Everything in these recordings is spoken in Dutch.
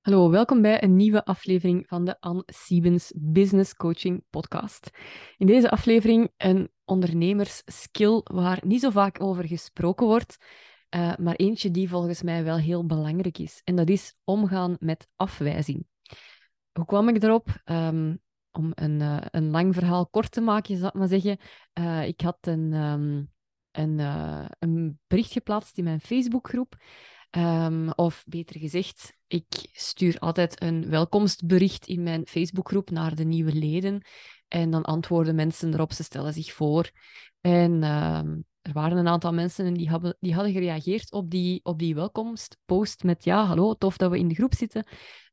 Hallo, welkom bij een nieuwe aflevering van de Anne Siebens Business Coaching Podcast. In deze aflevering een ondernemersskill waar niet zo vaak over gesproken wordt, uh, maar eentje die volgens mij wel heel belangrijk is. En dat is omgaan met afwijzing. Hoe kwam ik erop? Um, om een, uh, een lang verhaal kort te maken, zou ik maar zeggen. Uh, ik had een, um, een, een bericht geplaatst in mijn Facebookgroep. Um, of beter gezegd, ik stuur altijd een welkomstbericht in mijn Facebookgroep naar de nieuwe leden. En dan antwoorden mensen erop, ze stellen zich voor. En um, er waren een aantal mensen die, hebben, die hadden gereageerd op die, op die welkomstpost met ja, hallo, tof dat we in de groep zitten.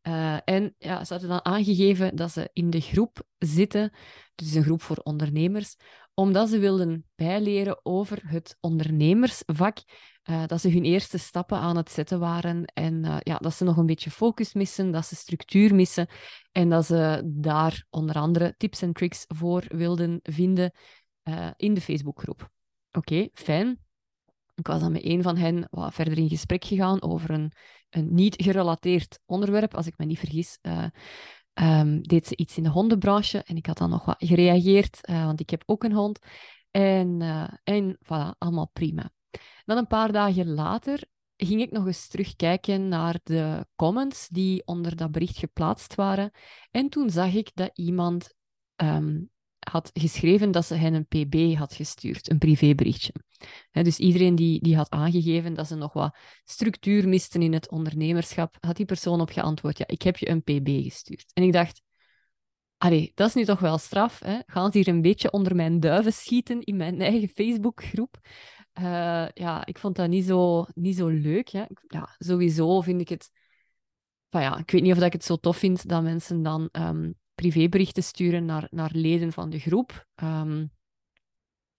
Uh, en ja, ze hadden dan aangegeven dat ze in de groep zitten, dus een groep voor ondernemers, omdat ze wilden bijleren over het ondernemersvak uh, dat ze hun eerste stappen aan het zetten waren en uh, ja, dat ze nog een beetje focus missen, dat ze structuur missen en dat ze daar onder andere tips en tricks voor wilden vinden uh, in de Facebookgroep. Oké, fijn. Ik was dan met een van hen wat verder in gesprek gegaan over een, een niet gerelateerd onderwerp, als ik me niet vergis. Um, deed ze iets in de hondenbranche en ik had dan nog wat gereageerd, want ik heb ook een hond. En, en voilà, allemaal prima. Dan een paar dagen later ging ik nog eens terugkijken naar de comments die onder dat bericht geplaatst waren. En toen zag ik dat iemand um, had geschreven dat ze hen een pb had gestuurd, een privéberichtje. He, dus iedereen die, die had aangegeven dat ze nog wat structuur misten in het ondernemerschap, had die persoon op geantwoord, ja, ik heb je een pb gestuurd. En ik dacht, allee, dat is nu toch wel straf. Hè? Gaan ze hier een beetje onder mijn duiven schieten in mijn eigen Facebookgroep? Uh, ja, ik vond dat niet zo, niet zo leuk. Ja, sowieso vind ik het... Van ja, ik weet niet of ik het zo tof vind dat mensen dan um, privéberichten sturen naar, naar leden van de groep. Um,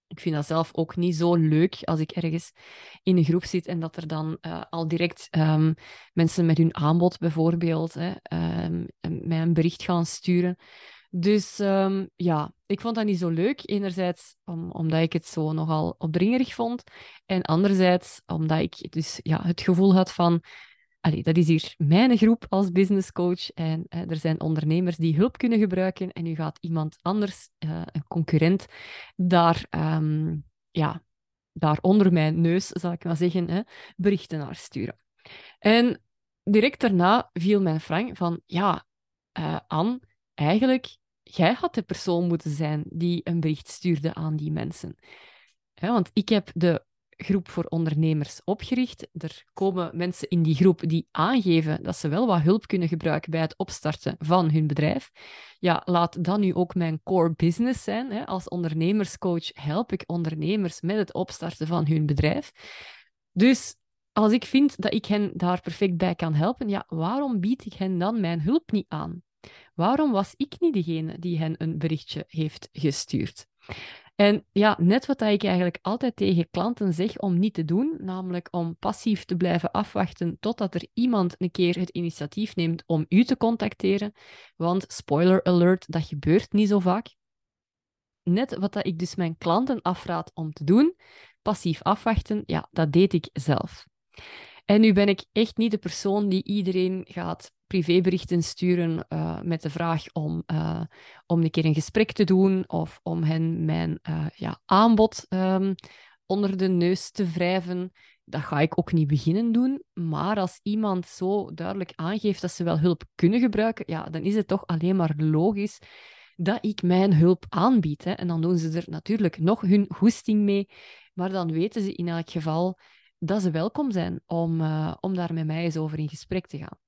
ik vind dat zelf ook niet zo leuk als ik ergens in een groep zit en dat er dan uh, al direct um, mensen met hun aanbod bijvoorbeeld hè, mij een bericht gaan sturen. Dus um, ja, ik vond dat niet zo leuk. Enerzijds om, omdat ik het zo nogal opdringerig vond. En anderzijds omdat ik dus ja, het gevoel had van... Dat is hier mijn groep als business coach. En eh, er zijn ondernemers die hulp kunnen gebruiken. En nu gaat iemand anders, uh, een concurrent, daar, um, ja, daar onder mijn neus, zal ik maar zeggen, berichten naar sturen. En direct daarna viel mijn frank van... Ja, uh, eigenlijk, jij had de persoon moeten zijn die een bericht stuurde aan die mensen. want ik heb de groep voor ondernemers opgericht. Er komen mensen in die groep die aangeven dat ze wel wat hulp kunnen gebruiken bij het opstarten van hun bedrijf. Ja, laat dat nu ook mijn core business zijn. Hè. Als ondernemerscoach help ik ondernemers met het opstarten van hun bedrijf. Dus als ik vind dat ik hen daar perfect bij kan helpen, ja, waarom bied ik hen dan mijn hulp niet aan? Waarom was ik niet degene die hen een berichtje heeft gestuurd? En ja, net wat ik eigenlijk altijd tegen klanten zeg om niet te doen, namelijk om passief te blijven afwachten totdat er iemand een keer het initiatief neemt om u te contacteren. Want spoiler alert, dat gebeurt niet zo vaak. Net wat ik dus mijn klanten afraad om te doen, passief afwachten, ja, dat deed ik zelf. En nu ben ik echt niet de persoon die iedereen gaat privéberichten sturen uh, met de vraag om, uh, om een keer een gesprek te doen of om hen mijn uh, ja, aanbod um, onder de neus te wrijven. Dat ga ik ook niet beginnen doen. Maar als iemand zo duidelijk aangeeft dat ze wel hulp kunnen gebruiken, ja, dan is het toch alleen maar logisch dat ik mijn hulp aanbied. Hè. En dan doen ze er natuurlijk nog hun goesting mee. Maar dan weten ze in elk geval dat ze welkom zijn om, om daar met mij eens over in gesprek te gaan.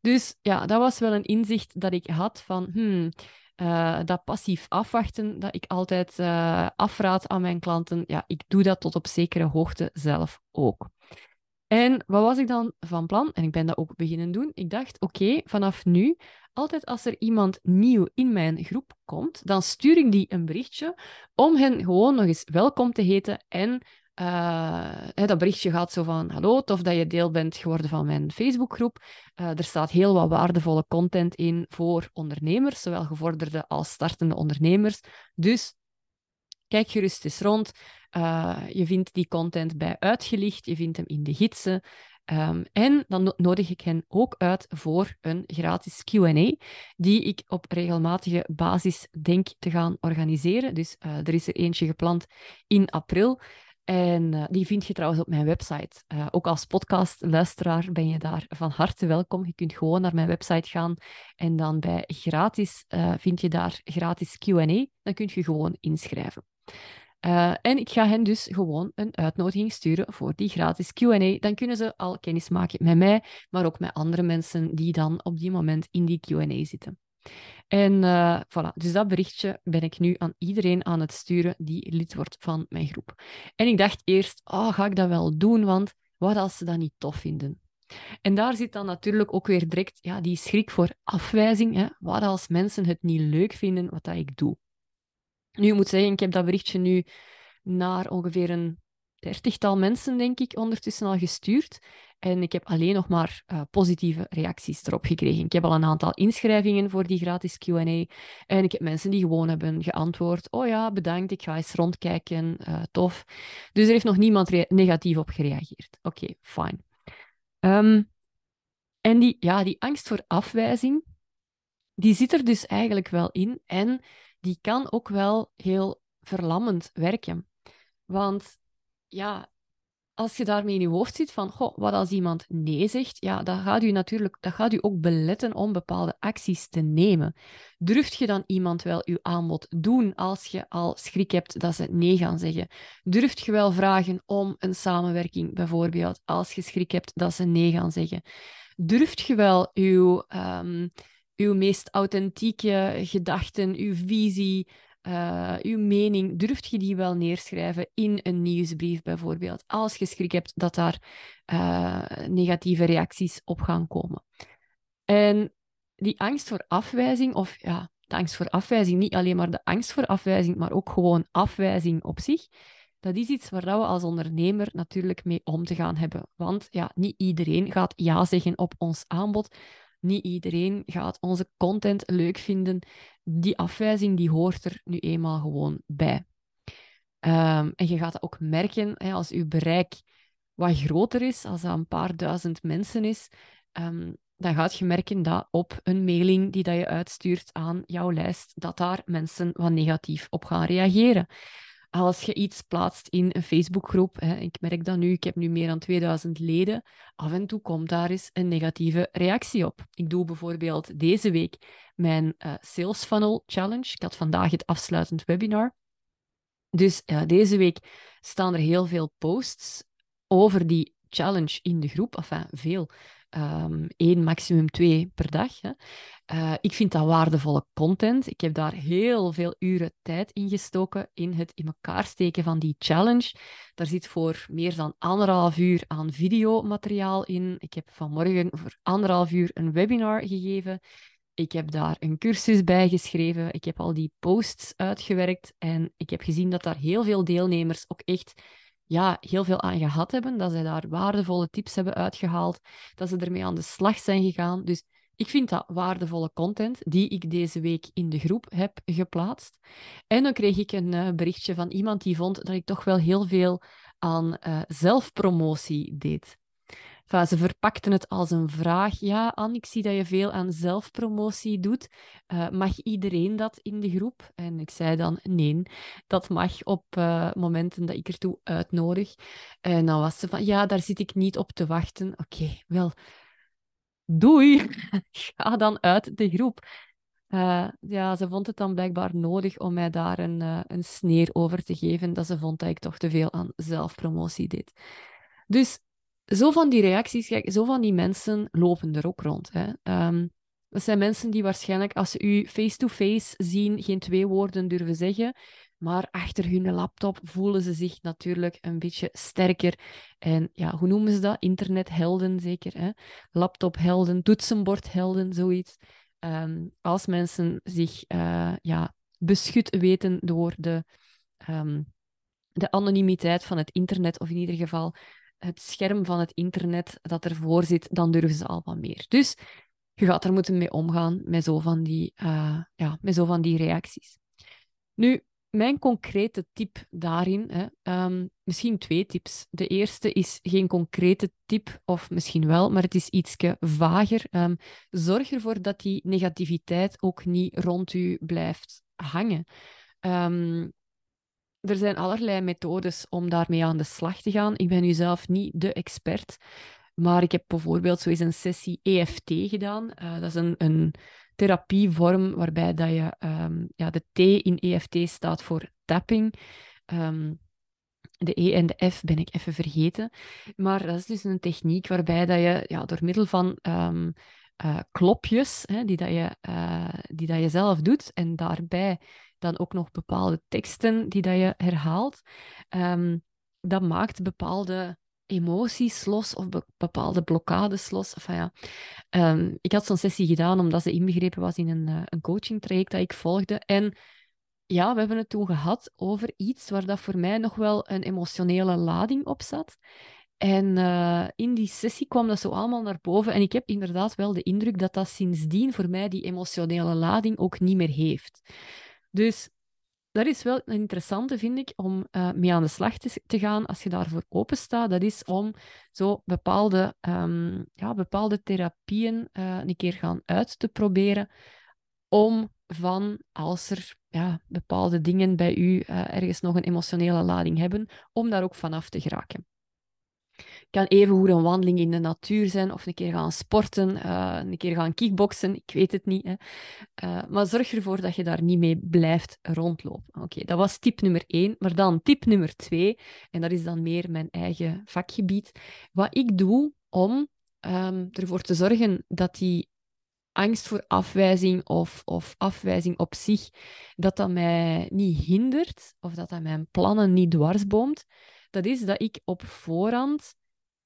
Dus ja, dat was wel een inzicht dat ik had van hmm, uh, dat passief afwachten, dat ik altijd uh, afraad aan mijn klanten. Ja, ik doe dat tot op zekere hoogte zelf ook. En wat was ik dan van plan? En ik ben dat ook beginnen doen. Ik dacht, oké, vanaf nu, altijd als er iemand nieuw in mijn groep komt, dan stuur ik die een berichtje om hen gewoon nog eens welkom te heten en uh, dat berichtje gaat zo van: Hallo, tof dat je deel bent geworden van mijn Facebookgroep. Uh, er staat heel wat waardevolle content in voor ondernemers, zowel gevorderde als startende ondernemers. Dus kijk gerust eens rond. Uh, je vindt die content bij Uitgelicht, je vindt hem in de gidsen. Ehm, en dan nodig ik hen ook uit voor een gratis QA, die ik op regelmatige basis denk te gaan organiseren. Dus er is er eentje gepland in april. En uh, die vind je trouwens op mijn website. Uh, ook als podcastluisteraar ben je daar van harte welkom. Je kunt gewoon naar mijn website gaan en dan bij gratis vind je daar gratis Q&A. Dan kun je gewoon inschrijven. En ik ga hen dus gewoon een uitnodiging sturen voor die gratis QA. Dan kunnen ze al kennis maken met mij, maar ook met andere mensen die dan op die moment in die QA zitten. En uh, voilà, dus dat berichtje ben ik nu aan iedereen aan het sturen die lid wordt van mijn groep. En ik dacht eerst, oh, ga ik dat wel doen, want wat als ze dat niet tof vinden? En daar zit dan natuurlijk ook weer direct ja, die schrik voor afwijzing. Hè? Wat als mensen het niet leuk vinden wat dat ik doe? Nu, ik moet zeggen, ik heb dat berichtje nu naar ongeveer een dertigtal mensen, denk ik, ondertussen al gestuurd. En ik heb alleen nog maar uh, positieve reacties erop gekregen. Ik heb al een aantal inschrijvingen voor die gratis QA. En ik heb mensen die gewoon hebben geantwoord: Oh ja, bedankt, ik ga eens rondkijken, uh, tof. Dus er heeft nog niemand negatief op gereageerd. Oké, fine. Um, en die, ja, die angst voor afwijzing, die zit er dus eigenlijk wel in. En die kan ook wel heel verlammend werken. Want ja, als je daarmee in je hoofd zit van, goh, wat als iemand nee zegt, ja, dat gaat u natuurlijk dat gaat u ook beletten om bepaalde acties te nemen. Durft je dan iemand wel uw aanbod doen als je al schrik hebt dat ze nee gaan zeggen? Durft je wel vragen om een samenwerking, bijvoorbeeld, als je schrik hebt dat ze nee gaan zeggen? Durft je wel uw um, uw meest authentieke gedachten, uw visie, uh, uw mening, durft je die wel neerschrijven in een nieuwsbrief bijvoorbeeld, als je schrik hebt dat daar uh, negatieve reacties op gaan komen. En die angst voor afwijzing, of ja, de angst voor afwijzing, niet alleen maar de angst voor afwijzing, maar ook gewoon afwijzing op zich, dat is iets waar we als ondernemer natuurlijk mee om te gaan hebben. Want ja, niet iedereen gaat ja zeggen op ons aanbod. Niet iedereen gaat onze content leuk vinden. Die afwijzing die hoort er nu eenmaal gewoon bij. Um, en je gaat dat ook merken hè, als uw bereik wat groter is, als dat een paar duizend mensen is, um, dan gaat je merken dat op een mailing die dat je uitstuurt aan jouw lijst, dat daar mensen wat negatief op gaan reageren als je iets plaatst in een Facebookgroep, hè, ik merk dat nu, ik heb nu meer dan 2000 leden, af en toe komt daar eens een negatieve reactie op. Ik doe bijvoorbeeld deze week mijn uh, Sales Funnel Challenge. Ik had vandaag het afsluitend webinar. Dus uh, deze week staan er heel veel posts over die challenge in de groep. Enfin, veel um, één, maximum twee per dag. Hè. Uh, ik vind dat waardevolle content. Ik heb daar heel veel uren tijd in gestoken in het in elkaar steken van die challenge. Daar zit voor meer dan anderhalf uur aan videomateriaal in. Ik heb vanmorgen voor anderhalf uur een webinar gegeven. Ik heb daar een cursus bij geschreven. Ik heb al die posts uitgewerkt. En ik heb gezien dat daar heel veel deelnemers ook echt ja, heel veel aan gehad hebben, dat zij daar waardevolle tips hebben uitgehaald, dat ze ermee aan de slag zijn gegaan. Dus ik vind dat waardevolle content die ik deze week in de groep heb geplaatst. En dan kreeg ik een uh, berichtje van iemand die vond dat ik toch wel heel veel aan uh, zelfpromotie deed. Ze verpakten het als een vraag. Ja, Anne, ik zie dat je veel aan zelfpromotie doet. Uh, mag iedereen dat in de groep? En ik zei dan nee, dat mag op uh, momenten dat ik ertoe uitnodig. En dan was ze van, ja, daar zit ik niet op te wachten. Oké, wel, doei, ga dan uit de groep. Uh, ja, ze vond het dan blijkbaar nodig om mij daar een, een sneer over te geven, dat ze vond dat ik toch te veel aan zelfpromotie deed. Dus zo van die reacties, zo van die mensen lopen er ook rond. Hè. Um, dat zijn mensen die waarschijnlijk, als ze u face-to-face zien, geen twee woorden durven zeggen. Maar achter hun laptop voelen ze zich natuurlijk een beetje sterker. En ja, hoe noemen ze dat? Internethelden zeker. Laptophelden, toetsenbordhelden, zoiets. Um, als mensen zich uh, ja, beschut weten door de, um, de anonimiteit van het internet, of in ieder geval het scherm van het internet dat ervoor zit, dan durven ze al wat meer. Dus je gaat er moeten mee omgaan met zo van die, uh, ja, met zo van die reacties. Nu, mijn concrete tip daarin, hè, ehm, misschien twee tips. De eerste is geen concrete tip, of misschien wel, maar het is iets vager. Um, zorg ervoor dat die negativiteit ook niet rond u blijft hangen. Um, er zijn allerlei methodes om daarmee aan de slag te gaan. Ik ben nu zelf niet de expert, maar ik heb bijvoorbeeld zo eens een sessie EFT gedaan. Uh, dat is een, een therapievorm waarbij dat je, um, ja, de T in EFT staat voor tapping. Um, de E en de F ben ik even vergeten. Maar dat is dus een techniek waarbij dat je ja, door middel van um, klopjes, hè, die, dat je, uh, die dat je zelf doet, en daarbij dan ook nog bepaalde teksten die dat je herhaalt, um, dat maakt bepaalde emoties los of bepaalde blokkades los. Enfin, ja. Um, ik had zo'n sessie gedaan omdat ze inbegrepen was in een, uh, een coachingtraject dat ik volgde. En ja, we hebben het toen gehad over iets waar dat voor mij nog wel een emotionele lading op zat. En uh, in die sessie kwam dat zo allemaal naar boven. En ik heb inderdaad wel de indruk dat dat sindsdien voor mij die emotionele lading ook niet meer heeft. Dus dat is wel een interessante, vind ik, om uh, mee aan de slag te, gaan als je daarvoor open staat. Dat is om zo bepaalde, um, ja, bepaalde therapieën uh, een keer gaan uit te proberen. Om van, als er ja, bepaalde dingen bij u uh, ergens nog een emotionele lading hebben, om daar ook vanaf te geraken kan even goed een wandeling in de natuur zijn of een keer gaan sporten, uh, een keer gaan kickboksen, ik weet het niet. Hè. Uh, maar zorg ervoor dat je daar niet mee blijft rondlopen. Oké, dat was tip nummer één. Maar dan tip nummer twee, en dat is dan meer mijn eigen vakgebied. Wat ik doe om um, ervoor te zorgen dat die angst voor afwijzing of, of afwijzing op zich, dat dat mij niet hindert of dat dat mijn plannen niet dwarsboomt, dat is dat ik op voorhand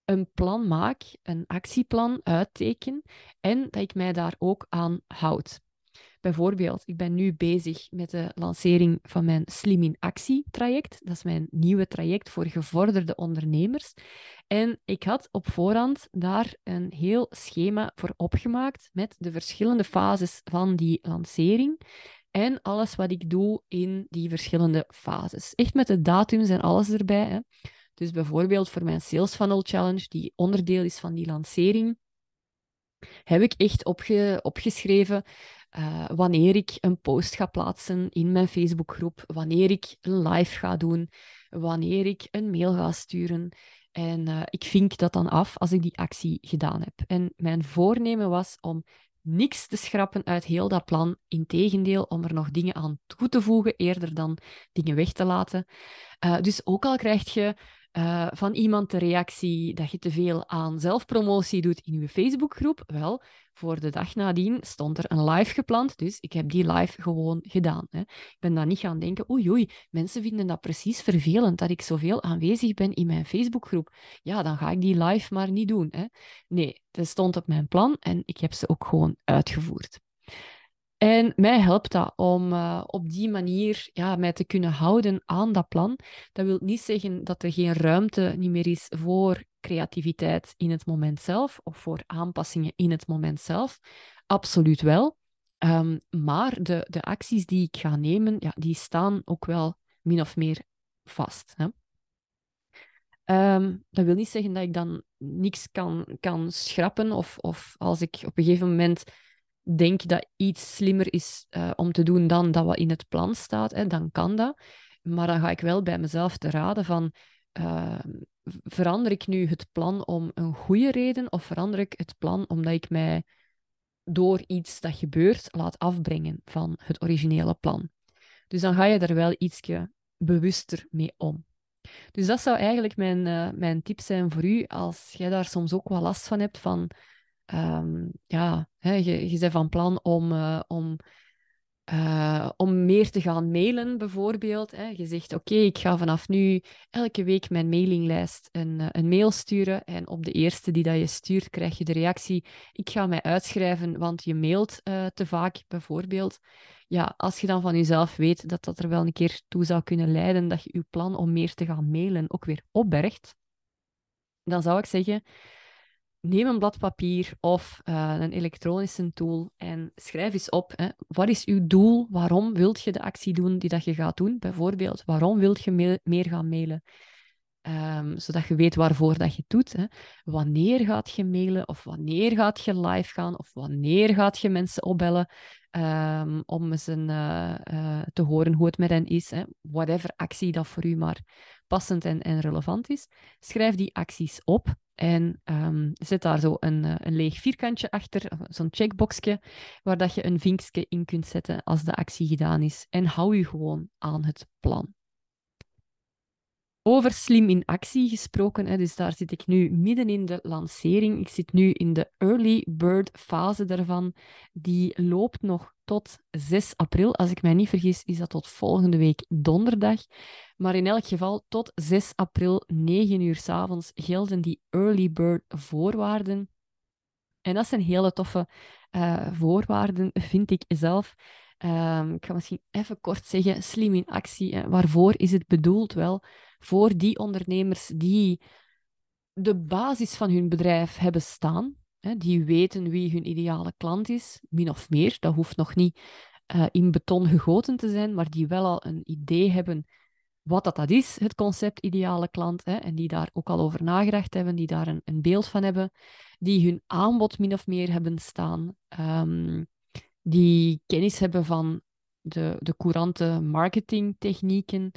een plan maak, een actieplan uitteken en dat ik mij daar ook aan houd. Bijvoorbeeld, ik ben nu bezig met de lancering van mijn Slim in Actie traject. Dat is mijn nieuwe traject voor gevorderde ondernemers. En ik had op voorhand daar een heel schema voor opgemaakt met de verschillende fases van die lancering en alles wat ik doe in die verschillende fases. Echt met de datums en alles erbij. Hè. Dus bijvoorbeeld voor mijn Sales Funnel Challenge, die onderdeel is van die lancering, heb ik echt opge opgeschreven uh, wanneer ik een post ga plaatsen in mijn Facebookgroep, wanneer ik een live ga doen, wanneer ik een mail ga sturen. En uh, ik vink dat dan af als ik die actie gedaan heb. En mijn voornemen was om niks te schrappen uit heel dat plan. Integendeel, om er nog dingen aan toe te voegen, eerder dan dingen weg te laten. Uh, dus ook al krijg je uh, van iemand de reactie dat je te veel aan zelfpromotie doet in je Facebookgroep. Wel, voor de dag nadien stond er een live gepland, dus ik heb die live gewoon gedaan. Hè. Ik ben dan niet gaan denken, oei oei, mensen vinden dat precies vervelend dat ik zoveel aanwezig ben in mijn Facebookgroep. Ja, dan ga ik die live maar niet doen. Hè. Nee, dat stond op mijn plan en ik heb ze ook gewoon uitgevoerd. En mij helpt dat om uh, op die manier ja, mij te kunnen houden aan dat plan. Dat wil niet zeggen dat er geen ruimte niet meer is voor creativiteit in het moment zelf of voor aanpassingen in het moment zelf. Absoluut wel. Um, maar de, de acties die ik ga nemen, ja, die staan ook wel min of meer vast. Hè? Um, dat wil niet zeggen dat ik dan niks kan, kan schrappen of, of als ik op een gegeven moment denk dat iets slimmer is uh, om te doen dan dat wat in het plan staat, hè, dan kan dat. Maar dan ga ik wel bij mezelf te raden van, uh, verander ik nu het plan om een goede reden of verander ik het plan omdat ik mij door iets dat gebeurt laat afbrengen van het originele plan. Dus dan ga je er wel ietsje bewuster mee om. Dus dat zou eigenlijk mijn, uh, mijn tip zijn voor u als jij daar soms ook wel last van hebt van um, ja, hè, je, je bent van plan om, uh, om, uh, om meer te gaan mailen, bijvoorbeeld. Hè. Je zegt, oké, ik ga vanaf nu elke week mijn mailinglijst een, uh, een mail sturen. En op de eerste die dat je stuurt, krijg je de reactie, ik ga mij uitschrijven, want je mailt te vaak, bijvoorbeeld. Ja, als je dan van jezelf weet dat dat er wel een keer toe zou kunnen leiden dat je je plan om meer te gaan mailen ook weer opbergt, dan zou ik zeggen neem een blad papier of uh, een elektronische tool en schrijf eens op. Hè, wat is uw doel? Waarom wilt je de actie doen die dat je gaat doen? Bijvoorbeeld, waarom wilt je meer gaan mailen? Um, zodat je weet waarvoor dat je het doet. Hè. Wanneer gaat je mailen? Of wanneer gaat je live gaan? Of wanneer gaat je mensen opbellen um, om eens een, uh, uh, te horen hoe het met hen is? Hè. Whatever actie dat voor u maar passend en, en relevant is. Schrijf die acties op en um, zet daar zo een, uh, een leeg vierkantje achter, zo'n checkboxje, waar dat je een vinkje in kunt zetten als de actie gedaan is. En hou je gewoon aan het plan. Over slim in actie gesproken, hè, dus daar zit ik nu midden in de lancering. Ik zit nu in de early bird fase daarvan. Die loopt nog tot 6 april. Als ik mij niet vergis, is dat tot volgende week donderdag. Maar in elk geval, tot 6 april, 9 uur s avonds, gelden die early bird voorwaarden. En dat zijn hele toffe uh, voorwaarden, vind ik zelf. Um, ik ga misschien even kort zeggen, slim in actie. Hè. Waarvoor is het bedoeld? Wel, voor die ondernemers die de basis van hun bedrijf hebben staan, hè, die weten wie hun ideale klant is, min of meer. Dat hoeft nog niet uh, in beton gegoten te zijn, maar die wel al een idee hebben wat dat, dat is, het concept ideale klant, hè, en die daar ook al over nagedacht hebben, die daar een, een beeld van hebben, die hun aanbod min of meer hebben staan, um, die kennis hebben van de, de courante marketingtechnieken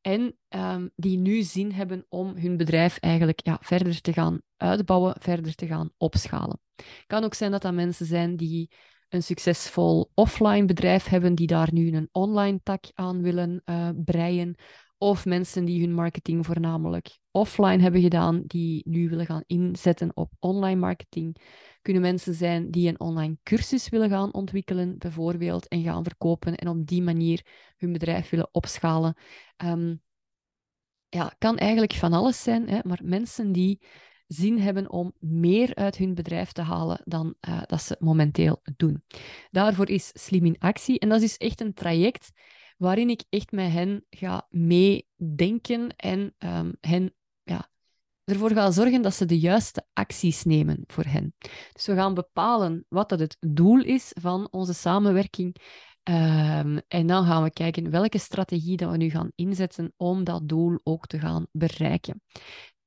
en um, die nu zin hebben om hun bedrijf eigenlijk ja, verder te gaan uitbouwen, verder te gaan opschalen. Het kan ook zijn dat dat mensen zijn die een succesvol offline bedrijf hebben, die daar nu een online tak aan willen uh, breien. Of mensen die hun marketing voornamelijk offline hebben gedaan, die nu willen gaan inzetten op online marketing. Kunnen mensen zijn die een online cursus willen gaan ontwikkelen, bijvoorbeeld, en gaan verkopen en op die manier hun bedrijf willen opschalen. Um, ja, kan eigenlijk van alles zijn, hè, maar mensen die zin hebben om meer uit hun bedrijf te halen dan uh, dat ze momenteel doen. Daarvoor is Slim in Actie. En dat is echt een traject waarin ik echt met hen ga meedenken en um, hen ervoor ga zorgen dat ze de juiste acties nemen voor hen. Dus we gaan bepalen wat dat het doel is van onze samenwerking. Um, en dan gaan we kijken welke strategie dat we nu gaan inzetten om dat doel ook te gaan bereiken.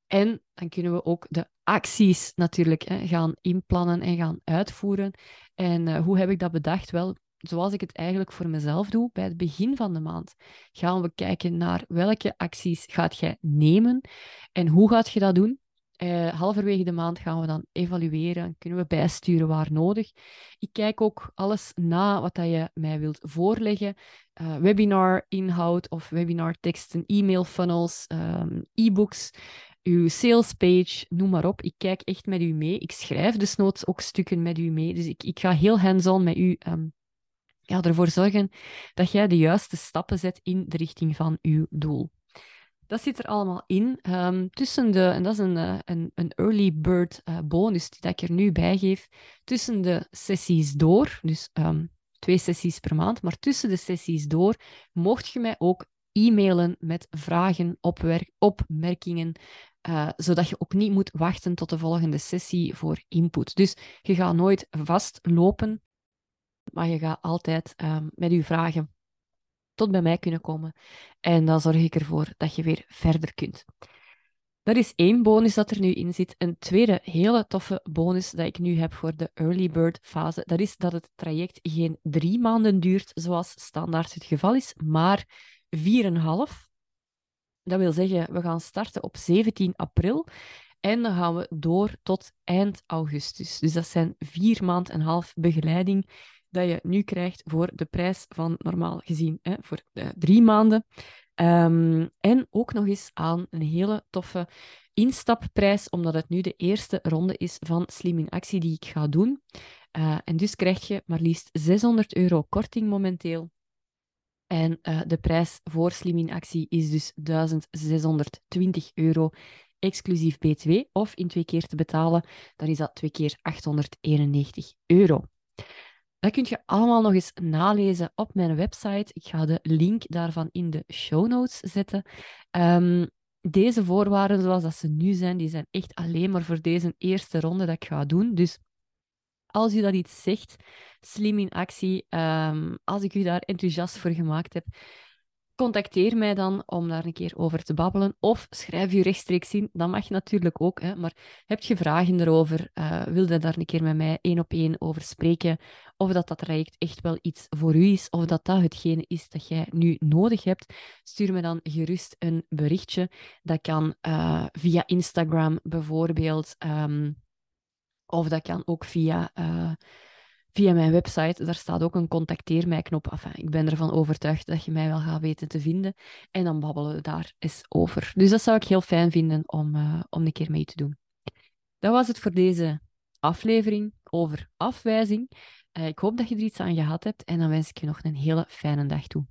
En dan kunnen we ook de acties natuurlijk hè, gaan inplannen en gaan uitvoeren. En uh, hoe heb ik dat bedacht? Wel, zoals ik het eigenlijk voor mezelf doe, bij het begin van de maand gaan we kijken naar welke acties gaat jij nemen en hoe gaat je dat doen. Uh, halverwege de maand gaan we dan evalueren, kunnen we bijsturen waar nodig. Ik kijk ook alles na wat dat je mij wilt voorleggen. Uh, webinar inhoud of webinar teksten, e-mail funnels, um, e-books, uw sales page, noem maar op. Ik kijk echt met u mee. Ik schrijf desnoods ook stukken met u mee. Dus ik, ik ga heel hands-on met u um, ja, ervoor zorgen dat jij de juiste stappen zet in de richting van uw doel. Dat zit er allemaal in. Um, tussen de, en dat is een, uh, een, een early bird uh, bonus die ik er nu bij geef. Tussen de sessies door, dus um, twee sessies per maand, maar tussen de sessies door mocht je mij ook e-mailen met vragen, opmerkingen, uh, zodat je ook niet moet wachten tot de volgende sessie voor input. Dus je gaat nooit vastlopen maar je gaat altijd um, met je vragen tot bij mij kunnen komen. En dan zorg ik ervoor dat je weer verder kunt. Dat is één bonus dat er nu in zit. Een tweede hele toffe bonus dat ik nu heb voor de early bird fase, dat is dat het traject geen drie maanden duurt, zoals standaard het geval is, maar vier en half. Dat wil zeggen, we gaan starten op 17 april en dan gaan we door tot eind augustus. Dus dat zijn vier maanden en half begeleiding dat je nu krijgt voor de prijs van normaal gezien, hè, voor uh, drie maanden. Um, en ook nog eens aan een hele toffe instapprijs, omdat het nu de eerste ronde is van Slim in Actie die ik ga doen. Uh, en dus krijg je maar liefst 600 euro korting momenteel. En uh, de prijs voor Slim in Actie is dus 1620 euro exclusief BTW. Of in twee keer te betalen, dan is dat twee keer 891 euro. Dat kun je allemaal nog eens nalezen op mijn website. Ik ga de link daarvan in de show notes zetten. Um, deze voorwaarden zoals dat ze nu zijn, die zijn echt alleen maar voor deze eerste ronde dat ik ga doen. Dus als u dat iets zegt, slim in actie, um, als ik u daar enthousiast voor gemaakt heb, contacteer mij dan om daar een keer over te babbelen. Of schrijf je rechtstreeks in, dat mag natuurlijk ook. Hè, maar heb je vragen erover? Uh, wil je daar een keer met mij één op één over spreken? Of dat dat traject echt wel iets voor u is? Of dat dat hetgene is dat jij nu nodig hebt? Stuur me dan gerust een berichtje. Dat kan uh, via Instagram bijvoorbeeld. Um, of dat kan ook via... Uh, via mijn website. Daar staat ook een contacteer mij knop. Enfin, ik ben ervan overtuigd dat je mij wel gaat weten te vinden. En dan babbelen we daar eens over. Dus dat zou ik heel fijn vinden om, uh, om een keer mee te doen. Dat was het voor deze aflevering over afwijzing. Uh, ik hoop dat je er iets aan gehad hebt en dan wens ik je nog een hele fijne dag toe.